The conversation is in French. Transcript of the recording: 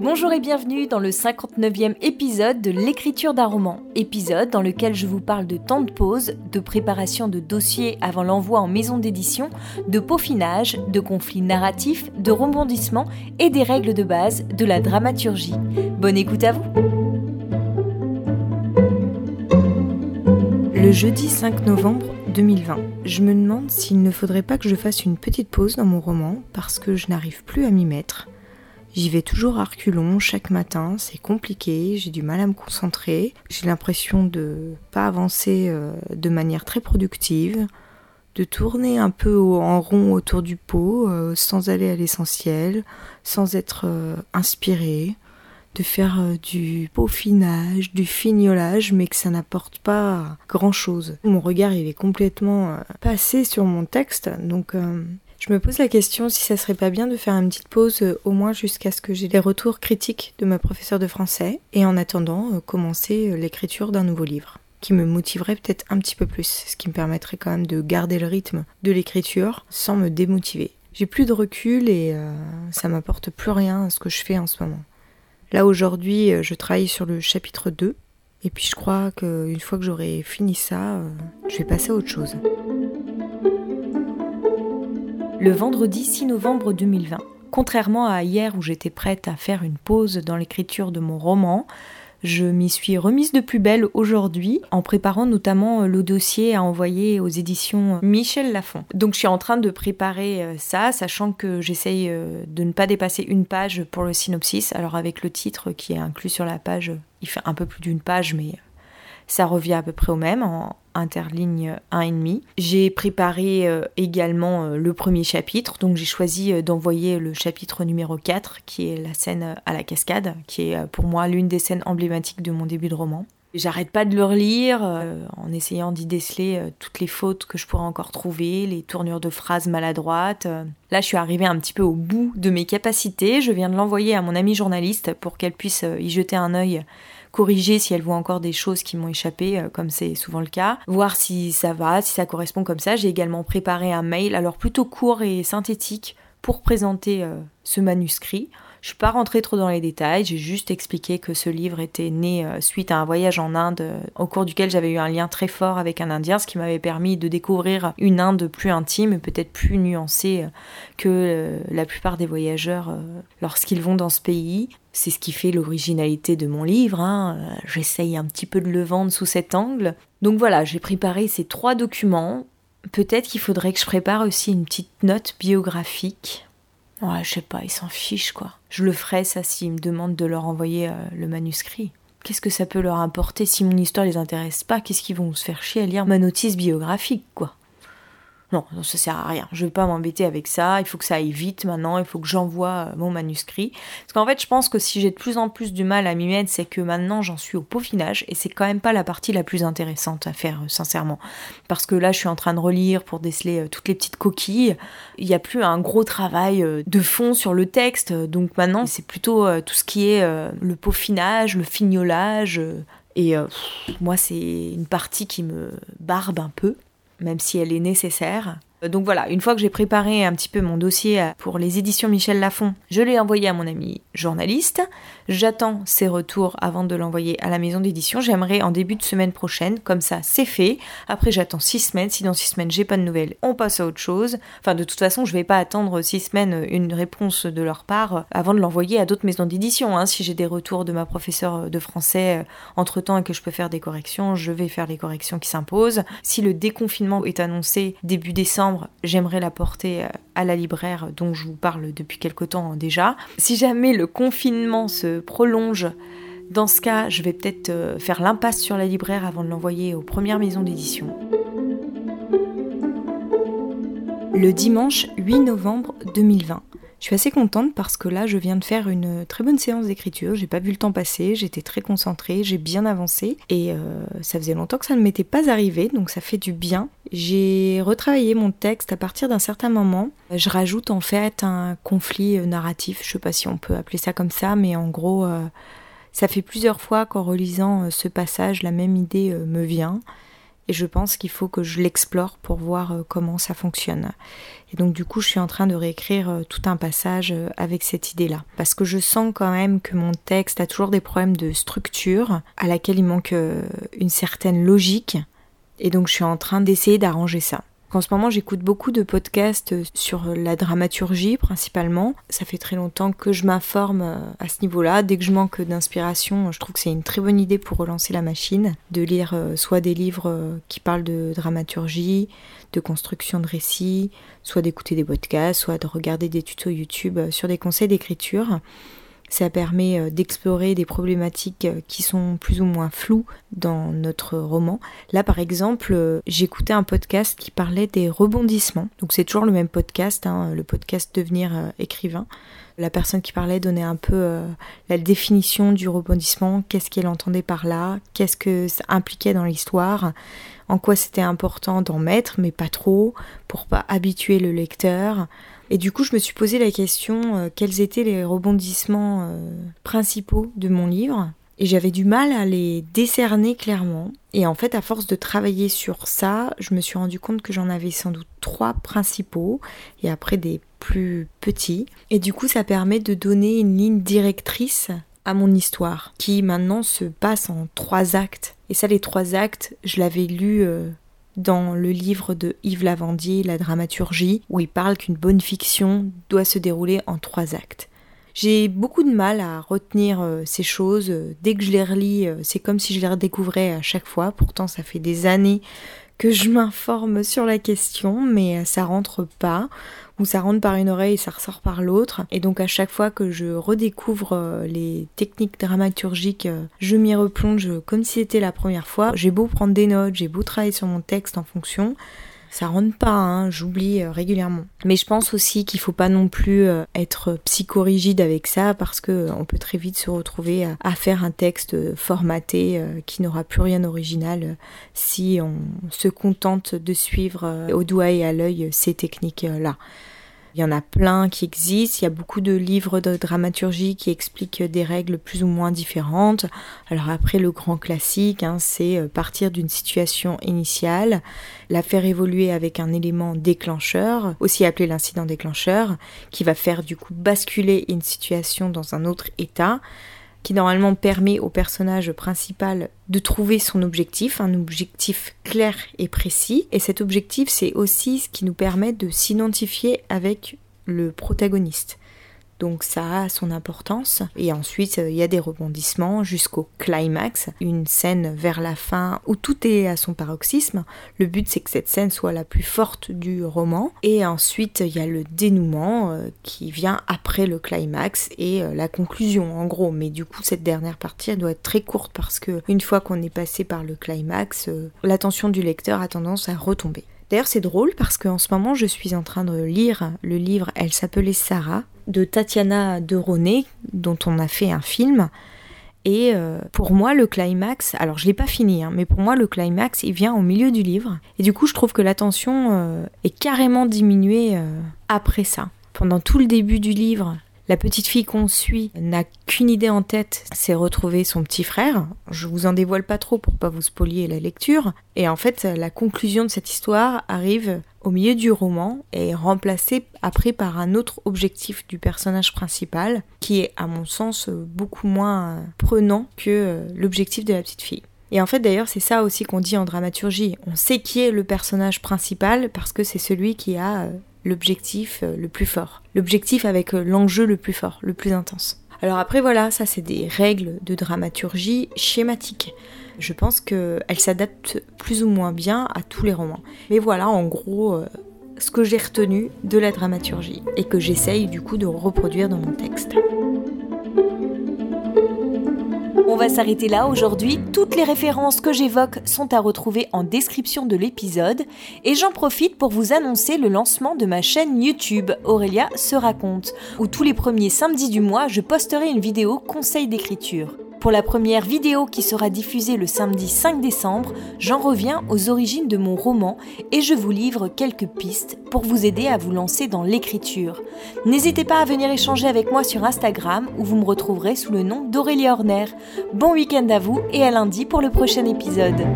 Bonjour et bienvenue dans le 59e épisode de l'écriture d'un roman, épisode dans lequel je vous parle de temps de pause, de préparation de dossiers avant l'envoi en maison d'édition, de peaufinage, de conflits narratifs, de rebondissements et des règles de base de la dramaturgie. Bonne écoute à vous Le jeudi 5 novembre 2020, je me demande s'il ne faudrait pas que je fasse une petite pause dans mon roman parce que je n'arrive plus à m'y mettre. J'y vais toujours à reculons chaque matin, c'est compliqué, j'ai du mal à me concentrer, j'ai l'impression de pas avancer euh, de manière très productive, de tourner un peu en rond autour du pot euh, sans aller à l'essentiel, sans être euh, inspiré, de faire du peaufinage, du fignolage, mais que ça n'apporte pas grand chose. Mon regard il est complètement passé sur mon texte, donc je me pose la question si ça serait pas bien de faire une petite pause euh, au moins jusqu'à ce que j'ai les retours critiques de ma professeure de français et en attendant euh, commencer euh, l'écriture d'un nouveau livre qui me motiverait peut-être un petit peu plus, ce qui me permettrait quand même de garder le rythme de l'écriture sans me démotiver. J'ai plus de recul et ça m'apporte plus rien à ce que je fais en ce moment. Là aujourd'hui, je travaille sur le chapitre 2 et puis je crois qu'une fois que j'aurai fini ça, je vais passer à autre chose le vendredi 6 novembre 2020. Contrairement à hier où j'étais prête à faire une pause dans l'écriture de mon roman, je m'y suis remise de plus belle aujourd'hui en préparant notamment euh, le dossier à envoyer aux éditions Michel Lafon. Donc je suis en train de préparer euh, ça, sachant que j'essaye euh, de ne pas dépasser une page pour le synopsis. Alors avec le titre qui est inclus sur la page, il fait un peu plus d'une page, mais ça revient à peu près au même en interligne 1,5. J'ai préparé euh, également euh, le premier chapitre, donc j'ai choisi euh, d'envoyer le chapitre numéro 4, qui est la scène à la cascade, qui est pour moi l'une des scènes emblématiques de mon début de roman. J'arrête pas de le relire en essayant d'y déceler toutes les fautes que je pourrais encore trouver, les tournures de phrases maladroites. Là, je suis arrivée un petit peu au bout de mes capacités. Je viens de l'envoyer à mon amie journaliste pour qu'elle puisse y jeter un œil corriger si elle voit encore des choses qui m'ont échappé, euh, comme c'est souvent le cas, voir si ça va, si ça correspond comme ça. J'ai également préparé un mail, alors plutôt court et synthétique, pour présenter euh, ce manuscrit. Je suis pas rentrée trop dans les détails, j'ai juste expliqué que ce livre était né euh, suite à un voyage en Inde au cours duquel j'avais eu un lien très fort avec un Indien, ce qui m'avait permis de découvrir une Inde plus intime et peut-être plus nuancée que la plupart des voyageurs lorsqu'ils vont dans ce pays. C'est ce qui fait l'originalité de mon livre. Hein. J'essaye un petit peu de le vendre sous cet angle. Donc voilà, j'ai préparé ces trois documents. Peut-être qu'il faudrait que je prépare aussi une petite note biographique. Ouais, je sais pas, ils s'en fichent quoi. Je le ferai ça s'ils me demandent de leur envoyer euh, le manuscrit. Qu'est-ce que ça peut leur importer si mon histoire les intéresse pas? Qu'est-ce qu'ils vont se faire chier à lire ma notice biographique quoi? Non, ça sert à rien. Je vais pas m'embêter avec ça. Il faut que ça aille vite maintenant. Il faut que j'envoie euh, mon manuscrit. Parce qu'en fait, je pense que si j'ai de plus en plus du mal à m'y mettre, c'est que maintenant j'en suis au peaufinage et c'est quand même pas la partie la plus intéressante à faire, euh, sincèrement. Parce que là, je suis en train de relire pour déceler euh, toutes les petites coquilles. Il n'y a plus un gros travail de fond sur le texte. Donc maintenant, c'est plutôt tout ce qui est le peaufinage, le fignolage. Et moi, c'est une partie qui me barbe un peu même si elle est nécessaire. Euh, donc voilà, une fois que j'ai préparé un petit peu mon dossier pour les éditions Michel Lafon, je l'ai envoyé à mon ami journaliste. J'attends ses retours avant de l'envoyer à la maison d'édition. J'aimerais en début de semaine prochaine, comme ça c'est fait. Après j'attends six semaines. Si dans six semaines j'ai pas de nouvelles, on passe à autre chose. Enfin de toute façon je vais pas attendre six semaines une réponse de leur part avant de l'envoyer à d'autres maisons d'édition. Hein. Si j'ai des retours de ma professeure de français euh, entre temps et que je peux faire des corrections, je vais faire les corrections qui s'imposent. Si le déconfinement est annoncé début décembre, j'aimerais l'apporter euh, à la libraire dont je vous parle depuis quelque temps déjà. Si jamais le confinement se prolonge. Dans ce cas, je vais peut-être euh, faire l'impasse sur la libraire avant de l'envoyer aux premières maisons d'édition. Le dimanche 8 novembre 2020. Je suis assez contente parce que là, je viens de faire une très bonne séance d'écriture. J'ai pas vu le temps passer, j'étais très concentrée, j'ai bien avancé et euh, ça faisait longtemps que ça ne m'était pas arrivé, donc ça fait du bien. J'ai retravaillé mon texte à partir d'un certain moment. Je rajoute en fait un conflit euh, narratif, je sais pas si on peut appeler ça comme ça, mais en gros, euh, ça fait plusieurs fois qu'en relisant ce passage, la même idée me vient. et je pense qu'il faut que je l'explore pour voir euh, comment ça fonctionne. Et donc du coup, je suis en train de réécrire euh, tout un passage euh, avec cette idée-là. Parce que je sens quand même que mon texte a toujours des problèmes de structure, à laquelle il manque une certaine logique. Et donc je suis en train d'essayer d'arranger ça. En ce moment, j'écoute beaucoup de podcasts sur la dramaturgie principalement. Ça fait très longtemps que je m'informe euh, à ce niveau-là. Dès que je manque d'inspiration, je trouve que c'est une très bonne idée pour relancer la machine, de lire euh, soit des livres euh, qui parlent de dramaturgie, de construction de récits, soit d'écouter des podcasts, soit de regarder des tutos YouTube sur des conseils d'écriture. Ça permet euh, d'explorer des problématiques euh, qui sont plus ou moins floues dans notre roman. Là, par exemple, euh, j'écoutais un podcast qui parlait des rebondissements. Donc c'est toujours le même podcast, hein, le podcast Devenir écrivain. La personne qui parlait donnait un peu la définition du rebondissement, qu'est-ce qu'elle entendait par là, qu'est-ce que ça impliquait dans l'histoire, en quoi c'était important d'en mettre, mais pas trop, pour pas habituer le lecteur? Et du coup, je me suis posé la question euh, quels étaient les rebondissements euh, principaux de mon livre. Et j'avais du mal à les décerner clairement. Et en fait, à force de travailler sur ça, je me suis rendu compte que j'en avais sans doute trois principaux et après des plus petits. Et du coup, ça permet de donner une ligne directrice à mon histoire qui maintenant se passe en trois actes. Et ça, les trois actes, je l'avais lu euh, dans le livre de Yves Lavandier, La dramaturgie, où il parle qu'une bonne fiction doit se dérouler en trois actes. J'ai beaucoup de mal à retenir euh, ces choses. Dès que je les relis, euh, c'est comme si je les redécouvrais à chaque fois. Pourtant, ça fait des années que je m'informe sur la question, mais ça rentre pas où ça rentre par une oreille et ça ressort par l'autre. Et donc à chaque fois que je redécouvre euh, les techniques dramaturgiques, euh, je m'y replonge comme si c'était la première fois. J'ai beau prendre des notes, j'ai beau travailler sur mon texte en fonction, ça rentre pas, hein, j'oublie euh, régulièrement. Mais je pense aussi qu'il faut pas non plus être psychorigide avec ça parce que on peut très vite se retrouver à, faire un texte formaté qui n'aura plus rien d'original si on se contente de suivre au doigt et à l'œil ces techniques-là. Il y en a plein qui existent, il y a beaucoup de livres de dramaturgie qui expliquent des règles plus ou moins différentes. Alors après, le grand classique, hein, c'est euh, partir d'une situation initiale, la faire évoluer avec un élément déclencheur, aussi appelé l'incident déclencheur, qui va faire du coup basculer une situation dans un autre état qui normalement permet au personnage principal de trouver son objectif, un objectif clair et précis. Et cet objectif, c'est aussi ce qui nous permet de s'identifier avec le protagoniste. Donc ça a son importance. Et ensuite, euh, il y a des rebondissements jusqu'au climax, une scène vers la fin où tout est à son paroxysme. Le but, c'est que cette scène soit la plus forte du roman. Et ensuite, il y a le dénouement euh, qui vient après le climax et euh, la conclusion, en gros. Mais du coup, cette dernière partie, elle doit être très courte parce que une fois qu'on est passé par le climax, l'attention du lecteur a tendance à retomber. D'ailleurs, c'est drôle parce qu'en ce moment, je suis en train de lire le livre Elle s'appelait Sarah de Tatiana de Roné, dont on a fait un film. Et euh, pour moi, le climax, alors je l'ai pas fini, hein, mais pour moi, le climax, il vient au milieu du livre. Et du coup, je trouve que l'attention euh, est carrément diminuée euh, après ça. Pendant tout le début du livre, la petite fille qu'on suit n'a qu'une idée en tête, c'est retrouver son petit frère. Je vous en dévoile pas trop pour pas vous spolier la lecture. Et en fait, la conclusion de cette histoire arrive au milieu du roman et est remplacée après par un autre objectif du personnage principal qui est à mon sens beaucoup moins prenant que l'objectif de la petite fille. Et en fait d'ailleurs c'est ça aussi qu'on dit en dramaturgie. On sait qui est le personnage principal parce que c'est celui qui a l'objectif euh, le plus fort. L'objectif avec euh, l'enjeu le plus fort, le plus intense. Alors après voilà, ça c'est des règles de dramaturgie schématiques. Je pense qu'elles s'adaptent plus ou moins bien à tous les romans. Mais voilà en gros euh, ce que j'ai retenu de la dramaturgie et que j'essaye du coup de reproduire dans mon texte. On va s'arrêter là aujourd'hui. Toutes les références que j'évoque sont à retrouver en description de l'épisode. Et j'en profite pour vous annoncer le lancement de ma chaîne YouTube Aurélia se raconte, où tous les premiers samedis du mois, je posterai une vidéo conseil d'écriture. Pour la première vidéo qui sera diffusée le samedi 5 décembre, j'en reviens aux origines de mon roman et je vous livre quelques pistes pour vous aider à vous lancer dans l'écriture. N'hésitez pas à venir échanger avec moi sur Instagram où vous me retrouverez sous le nom d'Aurélie Horner. Bon week-end à vous et à lundi pour le prochain épisode.